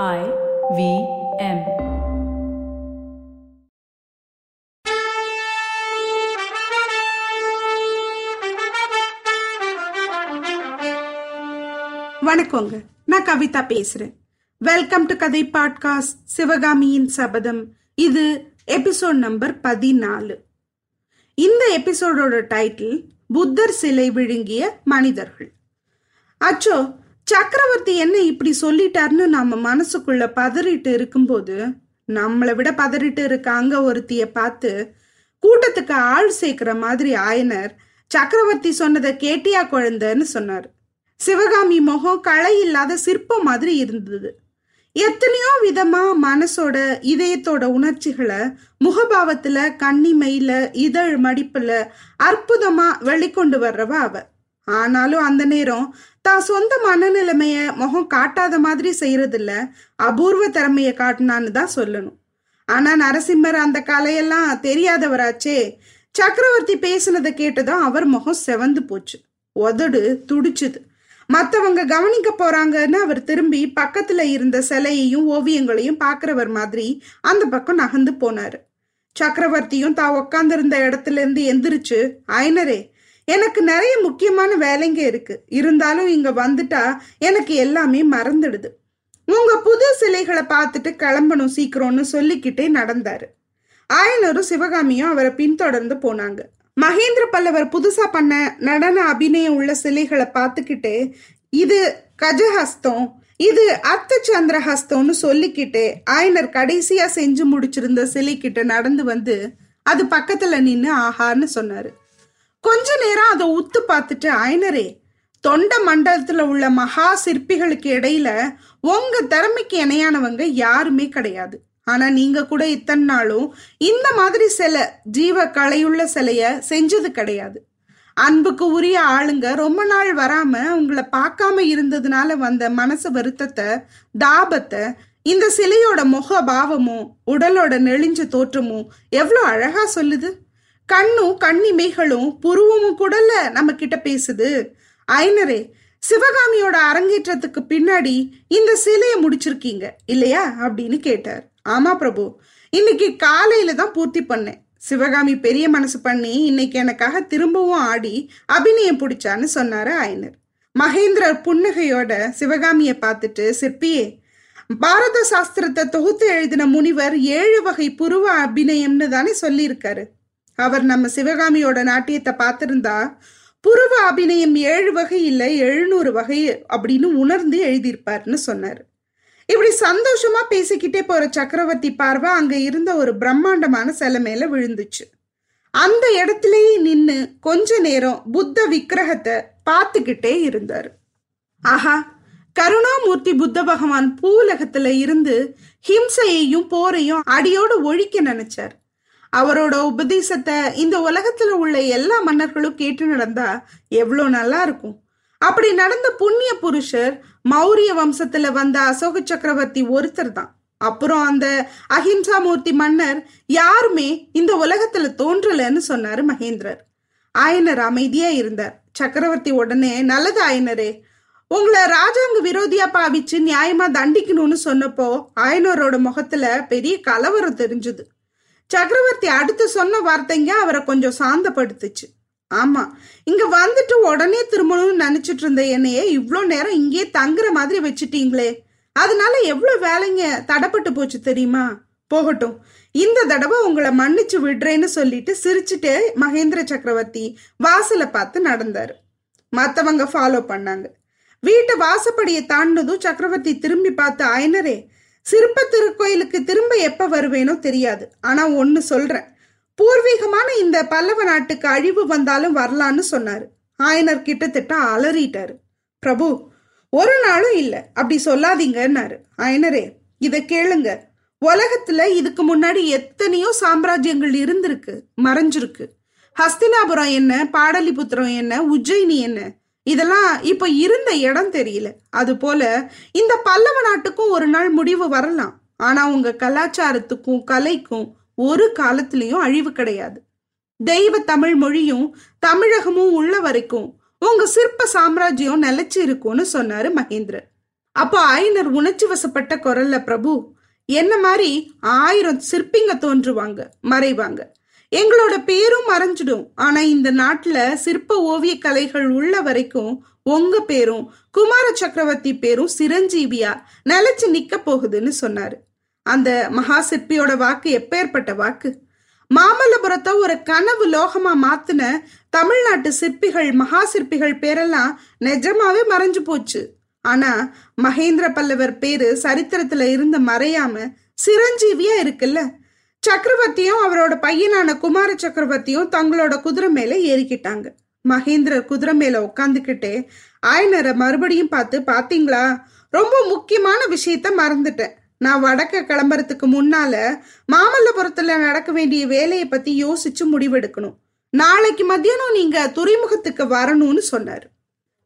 I V M. வணக்கங்க. நான் கவிதா பேசுறேன். வெல்கம் டு கதை பாட்காஸ்ட் சிவகாமியின் சபதம். இது எபிசோட் நம்பர் பதினாலு. இந்த எபிசோடோட டைட்டில் புத்தர் சிலை விழுங்கிய மனிதர்கள். அச்சோ சக்கரவர்த்தி என்ன இப்படி சொல்லிட்டாருன்னு நம்ம மனசுக்குள்ள பதறிட்டு இருக்கும்போது நம்மளை விட பதறிட்டு இருக்க அங்க ஒருத்திய பார்த்து கூட்டத்துக்கு ஆள் சேர்க்கிற மாதிரி ஆயனர் சக்கரவர்த்தி சொன்னதை கேட்டியா குழந்தைன்னு சொன்னார். சிவகாமி முகம் களை இல்லாத சிற்பம் மாதிரி இருந்தது. எத்தனையோ விதமா மனசோட இதயத்தோட உணர்ச்சிகளை முகபாவத்துல கன்னிமையில இதழ் மடிப்புல அற்புதமா வெளிக்கொண்டு வர்றவ அவ. ஆனாலும் அந்த நேரம் தான் சொந்த மனநிலைமைய முகம் காட்டாத மாதிரி செய்யறதில்ல. அபூர்வ திறமைய காட்டினான்னு தான் சொல்லணும். ஆனா நரசிம்மர் அந்த கலையெல்லாம் தெரியாதவராச்சே. சக்கரவர்த்தி பேசுனதை கேட்டதும் அவர் முகம் செவந்து போச்சு. உதடு துடிச்சுது. மற்றவங்க கவனிக்க போறாங்கன்னு அவர் திரும்பி பக்கத்துல இருந்த சிலையையும் ஓவியங்களையும் பாக்குறவர் மாதிரி அந்த பக்கம் நகர்ந்து போனாரு. சக்கரவர்த்தியும் தான் உக்காந்துருந்த இடத்துல இருந்து எந்திரிச்சு ஐனரே எனக்கு நிறைய முக்கியமான வேலைங்க இருக்கு. இருந்தாலும் இங்க வந்துட்டா எனக்கு எல்லாமே மறந்துடுது. உங்க புது சிலைகளை பார்த்துட்டு கிளம்பணும் சீக்கிரம்னு சொல்லிக்கிட்டே நடந்தாரு. ஆயனரும் சிவகாமியும் அவரை பின்தொடர்ந்து போனாங்க. மகேந்திர பல்லவர் புதுசா பண்ண நடன அபிநயம் உள்ள சிலைகளை பார்த்துக்கிட்டு இது கஜஹஸ்தம் இது அர்த்த சந்திரஹஸ்தம்னு சொல்லிக்கிட்டு ஆயனர் கடைசியா செஞ்சு முடிச்சிருந்த சிலை கிட்ட நடந்து வந்து அது பக்கத்துல நின்று ஆஹான்னு சொன்னாரு. கொஞ்ச நேரம் அதை உத்து பார்த்துட்டு ஐனரே தொண்ட மண்டலத்துல உள்ள மகா சிற்பிகளுக்கு இடையில உங்க திறமைக்கு இணையானவங்க யாருமே கிடையாது. ஆனா நீங்க கூட இத்தனை நாளும் இந்த மாதிரி சிலை ஜீவ கலையுள்ள சிலைய செஞ்சது கிடையாது. அன்புக்கு உரிய ஆளுங்க ரொம்ப நாள் வராம உங்களை பார்க்காம இருந்ததுனால வந்த மனசு வருத்தத்தை தாபத்தை இந்த சிலையோட முக பாவமும் உடலோட நெளிஞ்ச தோற்றமும் எவ்வளோ அழகா சொல்லுது? கண்ணும் கண்ணிமைகளும் புருவமும் கூடல நம்ம கிட்ட பேசுது. ஐனரே சிவகாமியோட அரங்கேற்றத்துக்கு பின்னாடி இந்த சிலையை முடிச்சிருக்கீங்க இல்லையா? அப்படின்னு கேட்டார். ஆமா பிரபு இன்னைக்கு காலையில தான் பூர்த்தி பண்ணேன். சிவகாமி பெரிய மனசு பண்ணி இன்னைக்கு எனக்காக திரும்பவும் ஆடி அபிநயம் பிடிச்சான்னு சொன்னாரு ஐனர். மகேந்திரர் புன்னகையோட சிவகாமியை பார்த்துட்டு சிற்பியே பாரத சாஸ்திரத்தை தொகுத்து எழுதின முனிவர் ஏழு வகை புருவ அபிநயம்னு தானே சொல்லியிருக்காரு. அவர் நம்ம சிவகாமியோட நாட்டியத்தை பார்த்திருந்தா புருவ அபிநயம் ஏழு வகை இல்லை எழுநூறு வகை அப்படின்னு உணர்ந்து எழுதியிருப்பார்னு சொன்னார். இப்படி சந்தோஷமா பேசிக்கிட்டே போற சக்கரவர்த்தி பார்வை அங்க இருந்த ஒரு பிரம்மாண்டமான சிலை மேல விழுந்துச்சு. அந்த இடத்துலயே நின்னு கொஞ்ச நேரம் புத்த விக்கிரகத்தை பார்த்துக்கிட்டே இருந்தார். ஆஹா கருணாமூர்த்தி புத்த பகவான் பூலகத்துல இருந்து ஹிம்சையையும் போரையும் அடியோடு ஒழிக்க நினைச்சார். அவரோட உபதேசத்தை இந்த உலகத்துல உள்ள எல்லா மன்னர்களும் கேட்டு நடந்தா எவ்வளோ நல்லா இருக்கும். அப்படி நடந்த புண்ணிய புருஷர் மௌரிய வம்சத்துல வந்த அசோக சக்கரவர்த்தி ஒருத்தர் தான். அப்புறம் அந்த அஹிம்சா மூர்த்தி மன்னர் யாருமே இந்த உலகத்துல தோன்றலன்னு சொன்னாரு மகேந்திரர். ஆயனர் அமைதியா இருந்தார். சக்கரவர்த்தி உடனே நல்லது ஆயனரே உங்களை ராஜாங்க விரோதியா பாவிச்சு நியாயமா தண்டிக்கணும்னு சொன்னப்போ ஆயனரோட முகத்துல பெரிய கலவரம் தெரிஞ்சது. சக்கரவர்த்தி அடுத்து சொன்ன வார்த்தைங்க அவரை கொஞ்சம் சாந்தப்படுத்துச்சு. ஆமா இங்க வந்துட்டு உடனே திரும்பணும்னு நினைச்சிட்டு இருந்த என்னைய இவ்வளோ நேரம் இங்கேயே தங்குற மாதிரி வச்சுட்டீங்களே. அதனால எவ்வளோ வேலைங்க தடப்பட்டு போச்சு தெரியுமா? போகட்டும். இந்த தடவை உங்களை மன்னிச்சு விடுறேன்னு சொல்லிட்டு சிரிச்சுட்டு மகேந்திர சக்கரவர்த்தி வாசலை பார்த்து நடந்தாரு. மற்றவங்க ஃபாலோ பண்ணாங்க. வீட்டு வாசப்படியை தாண்டினதும் சக்கரவர்த்தி திரும்பி பார்த்து ஐனரே சிற்ப திருக்கோயிலுக்கு திரும்ப எப்ப வருவேனோ தெரியாது. ஆனா ஒன்னு சொல்றேன். பூர்வீகமான இந்த பல்லவ நாட்டுக்கு அழிவு வந்தாலும் வரலான்னு சொன்னாரு. ஆயனர் கிட்டத்தட்ட அலறிட்டாரு. பிரபு ஒரு நாளும் இல்லை. அப்படி சொல்லாதீங்கன்னாரு. ஆயனரே இதை கேளுங்க. உலகத்துல இதுக்கு முன்னாடி எத்தனையோ சாம்ராஜ்யங்கள் இருந்திருக்கு. மறைஞ்சிருக்கு. ஹஸ்தினாபுரம் என்ன? பாடலிபுத்திரம் என்ன? உஜ்ஜயினி என்ன? இதெல்லாம் இப்ப இருந்த இடம் தெரியல. அது போல இந்த பல்லவ நாட்டுக்கும் ஒரு நாள் முடிவு வரலாம். ஆனா உங்க கலாச்சாரத்துக்கும் கலைக்கும் ஒரு காலத்திலயும் அழிவு கிடையாது. தெய்வ தமிழ் மொழியும் தமிழகமும் உள்ள வரைக்கும் உங்க சிற்ப சாம்ராஜ்யம் நிலைச்சு இருக்கும்னு சொன்னாரு மகேந்திரர். அப்போ ஆயனர் உணர்ச்சி வசப்பட்ட குரல்ல பிரபு என்ன மாதிரி ஆயிரம் சிற்பிங்க தோன்றுவாங்க மறைவாங்க? எங்களோட பேரும் மறைஞ்சிடும். ஆனா இந்த நாட்டுல சிற்ப ஓவிய கலைகள் உள்ள வரைக்கும் உங்க பேரும் குமார சக்கரவர்த்தி பேரும் சிரஞ்சீவியா நிலைச்சு நிக்க போகுதுன்னு சொன்னாரு. அந்த மகா சிற்பியோட வாக்கு எப்பேற்பட்ட வாக்கு? மாமல்லபுரத்தை ஒரு கனவு லோகமா மாத்தின தமிழ்நாட்டு சிற்பிகள் மகா சிற்பிகள் பேரெல்லாம் நிஜமாவே மறைஞ்சு போச்சு. ஆனா மகேந்திர பல்லவர் பேரு சரித்திரத்துல இருந்து மறையாம சிரஞ்சீவியா இருக்குல்ல? சக்கரவர்த்தியும் அவரோட பையனான குமார சக்கரவர்த்தியும் தங்களோட குதிரை மேல ஏறிக்கிட்டாங்க. மகேந்திரர் குதிரை மேல உட்காந்துக்கிட்டே ஆயனரை மறுபடியும் பார்த்து பாத்தீங்களா ரொம்ப முக்கியமான விஷயத்த மறந்துட்டேன். நான் வடக்க கிளம்புறதுக்கு முன்னால மாமல்லபுரத்துல நடக்க வேண்டிய வேலையை பத்தி யோசிச்சு முடிவெடுக்கணும். நாளைக்கு மத்தியானம் நீங்க துறைமுகத்துக்கு வரணும்னு சொன்னாரு.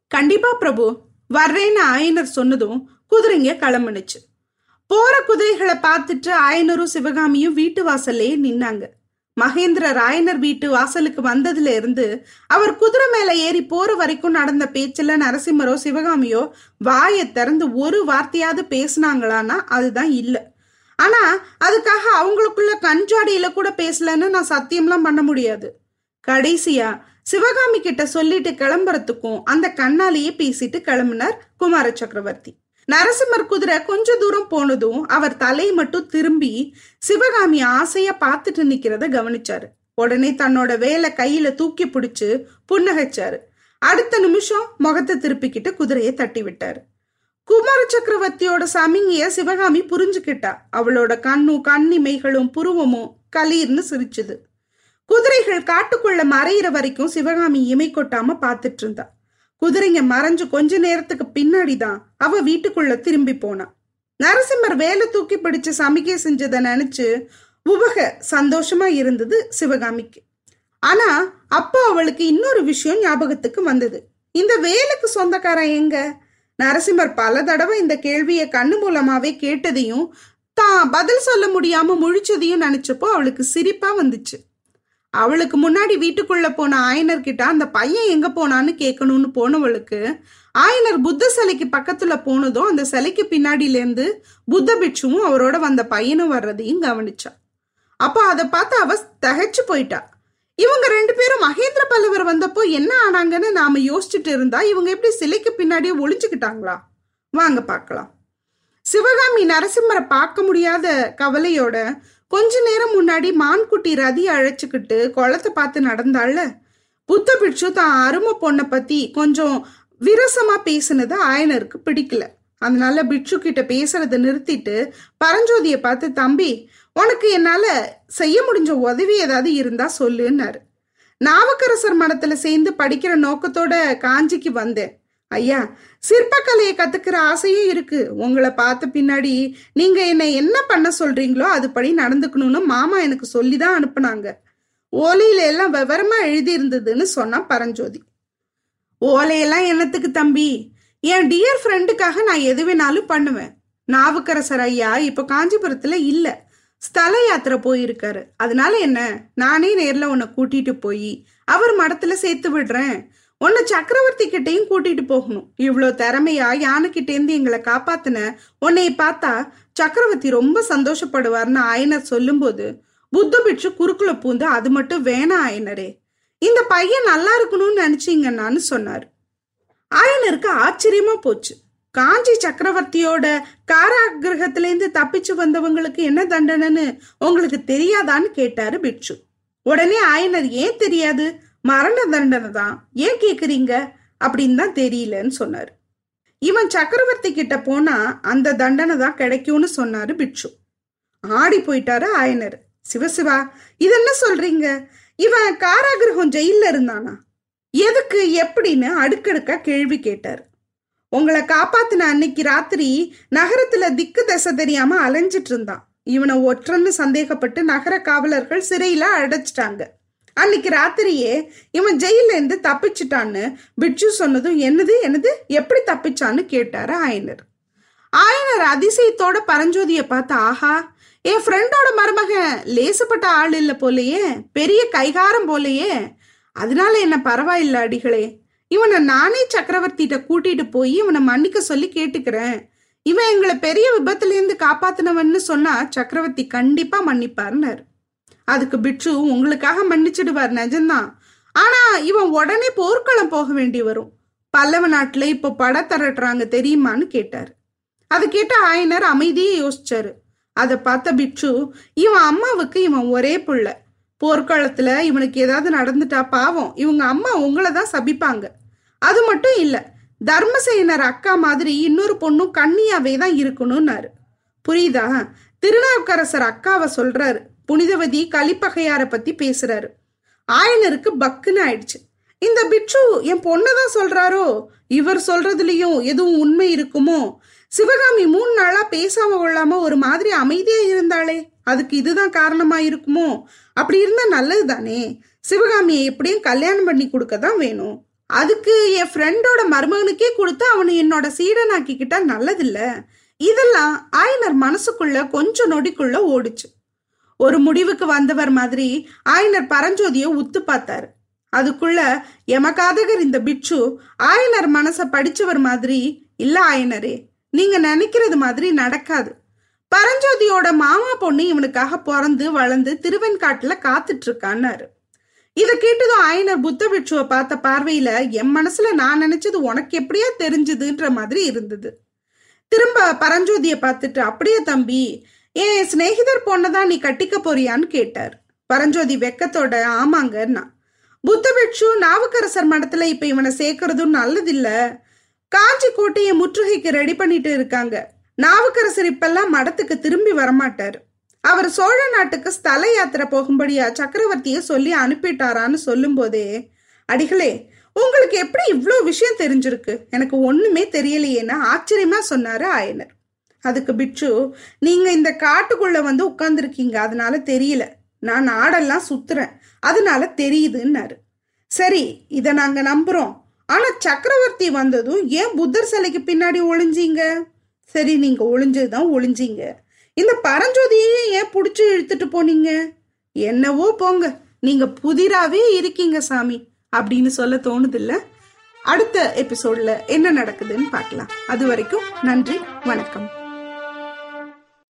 கண்டிப்பா பிரபு. வர்றேன்னு ஆயனர் சொன்னதும் குதிரைங்க கிளம்புனுச்சு. போற குதிரைகளை பார்த்துட்டு ஆயனரும் சிவகாமியும் வீட்டு வாசல்லே நின்னாங்க. மகேந்திர ராயனர் வீட்டு வாசலுக்கு வந்ததுல இருந்து அவர் குதிரை மேல ஏறி போற வரைக்கும் நடந்த பேச்சுல நரசிம்மரோ சிவகாமியோ வாயை திறந்து ஒரு வார்த்தையாவது பேசினாங்களான்னா அதுதான் இல்லை. ஆனா அதுக்காக அவங்களுக்குள்ள கஞ்சாடியில கூட பேசலன்னு நான் சத்தியம்லாம் பண்ண முடியாது. கடைசியா சிவகாமி கிட்ட சொல்லிட்டு கிளம்புறதுக்கும் அந்த கண்ணாலேயே பேசிட்டு கிளம்பினார் குமார சக்கரவர்த்தி. நரசிம்மர் குதிரை கொஞ்ச தூரம் போனதும் அவர் தலை மட்டும் திரும்பி சிவகாமி ஆசையா பார்த்துட்டு நிக்கிறத கவனிச்சாரு. உடனே தன்னோட வேலை கையில தூக்கி பிடிச்சு புன்னகைச்சாரு. அடுத்த நிமிஷம் முகத்தை திருப்பிக்கிட்டு குதிரையை தட்டி விட்டாரு. குமார சக்கரவர்த்தியோட சமிங்கிய சிவகாமி புரிஞ்சுக்கிட்டா. அவளோட கண்ணும் கண்ணிமைகளும் புருவமும் கலீர்னு சிரிச்சுது. குதிரைகள் காட்டுக்குள்ள மறையிற வரைக்கும் சிவகாமி இமை கொட்டாம பாத்துட்டு இருந்தா. குதிரைங்க மறைஞ்சு கொஞ்ச நேரத்துக்கு பின்னாடி தான் அவ வீட்டுக்குள்ள திரும்பி போனா. நரசிம்மர் வேலை தூக்கி பிடிச்சு சமிக்கை செஞ்சதை நினைச்சு உபக சந்தோஷமா இருந்தது சிவகாமிக்கு. ஆனா அப்போ அவளுக்கு இன்னொரு விஷயம் ஞாபகத்துக்கு வந்தது. இந்த வேலுக்கு சொந்தக்காரன் எங்க? நரசிம்மர் பல தடவை இந்த கேள்வியை கண்ணு மூலமாவே கேட்டதையும் தான் பதில் சொல்ல முடியாம முழிச்சதையும் நினைச்சப்போ அவளுக்கு சிரிப்பா வந்துச்சு. அவளுக்கு முன்னாடி வீட்டுக்குள்ள போன ஆயனர்கிட்ட அந்த பையன் எங்க போனான்னு கேட்கணும்னு போனவளுக்கு ஆயனர் புத்த சிலைக்கு பக்கத்துல போனதும் அந்த சிலைக்கு பின்னாடியிலேருந்து புத்த பிட்சுவும் அவரோட வந்த பையனும் வர்றதையும் கவனிச்சா. அப்போ அதை பார்த்து அவ தகைச்சு போயிட்டா. இவங்க ரெண்டு பேரும் மகேந்திர பல்லவர் வந்தப்போ என்ன ஆனாங்கன்னு நாம யோசிச்சுட்டு இருந்தா இவங்க எப்படி சிலைக்கு பின்னாடியே ஒளிச்சுக்கிட்டாங்களா வாங்க பார்க்கலாம். சிவகாமி நரசிம்மரை பார்க்க முடியாத கவலையோட கொஞ்ச நேரம் முன்னாடி மான்குட்டி ரதி அழைச்சுக்கிட்டு குளத்தை பார்த்து நடந்தாள்ல. புத்த பிட்சு தான் அருமை பொண்ணை பத்தி கொஞ்சம் விரசமா பேசினது ஆயனருக்கு பிடிக்கல. அதனால பிட்சு கிட்ட பேசுறத நிறுத்திட்டு பரஞ்சோதிய பார்த்து தம்பி உனக்கு என்னால செய்ய முடிஞ்ச உதவி ஏதாவது இருந்தா சொல்லுன்னாரு. நாவக்கரசர் மடத்துல சேர்ந்து படிக்கிற நோக்கத்தோட காஞ்சிக்கு வந்தேன். ஐயா சிற்பக்கலையை கத்துக்கிற ஆசையும் இருக்கு. உங்களை பார்த்த பின்னாடி நீங்க என்னை என்ன பண்ண சொல்றீங்களோ அதுபடி நடந்துக்கணும்னு மாமா எனக்கு சொல்லிதான் அனுப்புனாங்க. ஓலையில எல்லாம் விவரமா எழுதி இருந்ததுன்னு சொன்னா பரஞ்சோதி. ஓலையெல்லாம் என்னத்துக்கு தம்பி? என் டியர் ஃப்ரெண்டுக்காக நான் எது வேணாலும் பண்ணுவேன். நாவுக்கரசர் ஐயா இப்ப காஞ்சிபுரத்துல இல்ல. ஸ்தல யாத்திரை போயிருக்காரு. அதனால என்ன? நானே நேர்ல உன்னை கூட்டிட்டு போய் அவர் மடத்துல சேர்த்து விடுறேன். உன்னை சக்கரவர்த்தி கிட்டையும் கூட்டிட்டு போகணும். இவ்வளோ திறமையா யானைக்கிட்டேருந்து எங்களை காப்பாத்தின? உன்னை பார்த்தா சக்கரவர்த்தி ரொம்ப சந்தோஷப்படுவார்னு ஆயனர் சொல்லும்போது புத்த பிட்சு குறுக்குல பூந்து அது மட்டும் வேணாம் ஆயனரே. இந்த பையன் நல்லா இருக்கணும்னு நினைச்சீங்கன்னான்னு சொன்னார். ஆயனருக்கு ஆச்சரியமா போச்சு. காஞ்சி சக்கரவர்த்தியோட காராகிரகத்திலேருந்து தப்பிச்சு வந்தவங்களுக்கு என்ன தண்டனைன்னு உங்களுக்கு தெரியாதான்னு கேட்டாரு பிட்சு உடனே ஆயனர் ஏன் தெரியாது? மரண தண்டனை தான். ஏன் கேக்குறீங்க? அப்படின்னு தான் தெரியலன்னு சொன்னாரு. இவன் சக்கரவர்த்தி கிட்ட போனா அந்த தண்டனை தான் கிடைக்கும்னு சொன்னாரு பிட்சு ஆடி போயிட்டாரு ஆயனர். சிவசிவா இதென்ன சொல்றீங்க? இவன் காராகிரகம் ஜெயில இருந்தானா? எதுக்கு எப்படின்னு அடுக்கடுக்கா கேள்வி கேட்டார். உங்களை காப்பாத்தின அன்னைக்கு ராத்திரி நகரத்துல திக்கு தசை தெரியாம அலைஞ்சிட்டு இருந்தான். இவனை ஒற்றன்னு சந்தேகப்பட்டு நகர காவலர்கள் சிறையில அடைச்சிட்டாங்க. அன்னைக்கு ராத்திரியே இவன் ஜெயில இருந்து தப்பிச்சிட்டான்னு பிட்சு சொன்னதும் என்னது என்னது? எப்படி தப்பிச்சான்னு கேட்டாரு ஆயனர். ஆயனர் அதிசயத்தோட பரஞ்சோதிய பார்த்து ஆஹா என் ஃப்ரெண்டோட மருமகன் லேசுப்பட்ட ஆள் இல்லை போலையே பெரிய கைகாரம் போலையே. அதனால என்ன பரவாயில்ல அடிகளே. இவனை நானே சக்கரவர்த்திட்ட கூட்டிட்டு போய் இவனை மன்னிக்க சொல்லி கேட்டுக்கிறேன். இவன் எங்களை பெரிய விபத்துல இருந்து காப்பாத்தினவன்னு சொன்னா சக்கரவர்த்தி கண்டிப்பா மன்னிப்பார்னாரு அதுக்கு பிட்சு உங்களுக்காக மன்னிச்சிடுவார் நிஜம்தான். ஆனா இவன் உடனே போர்க்களம் போக வேண்டி வரும். பல்லவ நாட்டுல இப்போ பட தரட்டுறாங்க தெரியுமான்னு கேட்டாரு. அது கேட்ட ஆயனர் அமைதியே யோசிச்சாரு. அதை பார்த்த பிட்சு இவன் அம்மாவுக்கு இவன் ஒரே புள்ள. போர்க்களத்துல இவனுக்கு ஏதாவது நடந்துட்டா பாவம் இவங்க அம்மா உங்களை தான் சபிப்பாங்க. அது மட்டும் இல்ல தர்மசேனர் அக்கா மாதிரி இன்னொரு பொண்ணும் கண்ணியாவே தான் இருக்கணும்னாரு. புரியுதா? திருநாவுக்கரசர் அக்காவை சொல்றாரு. புனிதவதி கலிப்பகையார பத்தி பேசுறாரு. ஆயனருக்கு பக்குன்னு ஆயிடுச்சு. இந்த பிட்சு என் பொண்ணதான் சொல்றாரோ? இவர் சொல்றதுலயும் எதுவும் உண்மை இருக்குமோ? சிவகாமி மூணு நாளா பேசாம கொள்ளாம ஒரு மாதிரி அமைதியா இருந்தாளே அதுக்கு இதுதான் காரணமா இருக்குமோ? அப்படி இருந்தா நல்லது தானே சிவகாமியை எப்படியும் கல்யாணம் பண்ணி கொடுக்க தான் வேணும். அதுக்கு என் ஃப்ரெண்டோட மருமகனுக்கே கொடுத்து அவனை என்னோட சீடனாக்கிக்கிட்டா நல்லதில்ல. இதெல்லாம் ஆயனர் மனசுக்குள்ள கொஞ்சம் நொடிக்குள்ள ஓடுச்சு. ஒரு முடிவுக்கு வந்தவர் மாதிரி ஆயனர் பரஞ்சோதிய உத்து பார்த்தாரு. அதுக்குள்ள எமகாதகர் இந்த பிட்சு ஆயனர் மனச படிச்சவர் மாதிரி இல்ல ஆயனரே நீங்க நினைக்கிறது மாதிரி நடக்காது. பரஞ்சோதியோட மாமா பொண்ணு இவனுக்காக பிறந்து வளர்ந்து திருவெண்காட்டுல காத்துட்டு இருக்கான்னாரு இதை கேட்டதும் ஆயனர் புத்த பிட்சுவை பார்த்த பார்வையில என் மனசுல நான் நினைச்சது உனக்கு எப்படியா தெரிஞ்சதுன்ற மாதிரி இருந்தது. திரும்ப பரஞ்சோதிய பார்த்துட்டு அப்படியே தம்பி என் சிநேகிதர் பொண்ணதான் நீ கட்டிக்க போறியான்னு கேட்டார். பரஞ்சோதி வெக்கத்தோட ஆமாங்கன்னா புத்த பிட்சு நாவுக்கரசர் மடத்துல இப்ப இவனை சேர்க்கறதும் நல்லதில்ல. காஞ்சி கோட்டையை முற்றுகைக்கு ரெடி பண்ணிட்டு இருக்காங்க. நாவுக்கரசர் இப்பெல்லாம் மடத்துக்கு திரும்பி வரமாட்டாரு. அவர் சோழ நாட்டுக்கு ஸ்தல யாத்திரை போகும்படியா சக்கரவர்த்திய சொல்லி அனுப்பிட்டாரான்னு சொல்லும் போதே அடிகளே உங்களுக்கு எப்படி இவ்வளோ விஷயம் தெரிஞ்சிருக்கு? எனக்கு ஒண்ணுமே தெரியலையேன்னு ஆச்சரியமா சொன்னாரு ஆயனர். அதுக்கு பிட்சு நீங்கள் இந்த காட்டுக்குள்ள வந்து உட்காந்துருக்கீங்க அதனால தெரியல. நான் நாடெல்லாம் சுத்துறேன். அதனால தெரியுதுன்னாரு. சரி இதை நாங்கள் நம்புகிறோம் ஆனால் சக்கரவர்த்தி வந்ததும் ஏன் புத்தர் சிலைக்கு பின்னாடி ஒளிஞ்சீங்க? சரி நீங்க ஒளிஞ்சதுதான் ஒளிஞ்சீங்க. இந்த பரஞ்சோதியை ஏன் பிடிச்சி இழுத்துட்டு போனீங்க? என்னவோ போங்க. நீங்கள் புதிராகவே இருக்கீங்க சாமி அப்படின்னு சொல்ல தோணுதில்ல. அடுத்த எபிசோடில் என்ன நடக்குதுன்னு பார்க்கலாம். அது வரைக்கும் நன்றி வணக்கம்.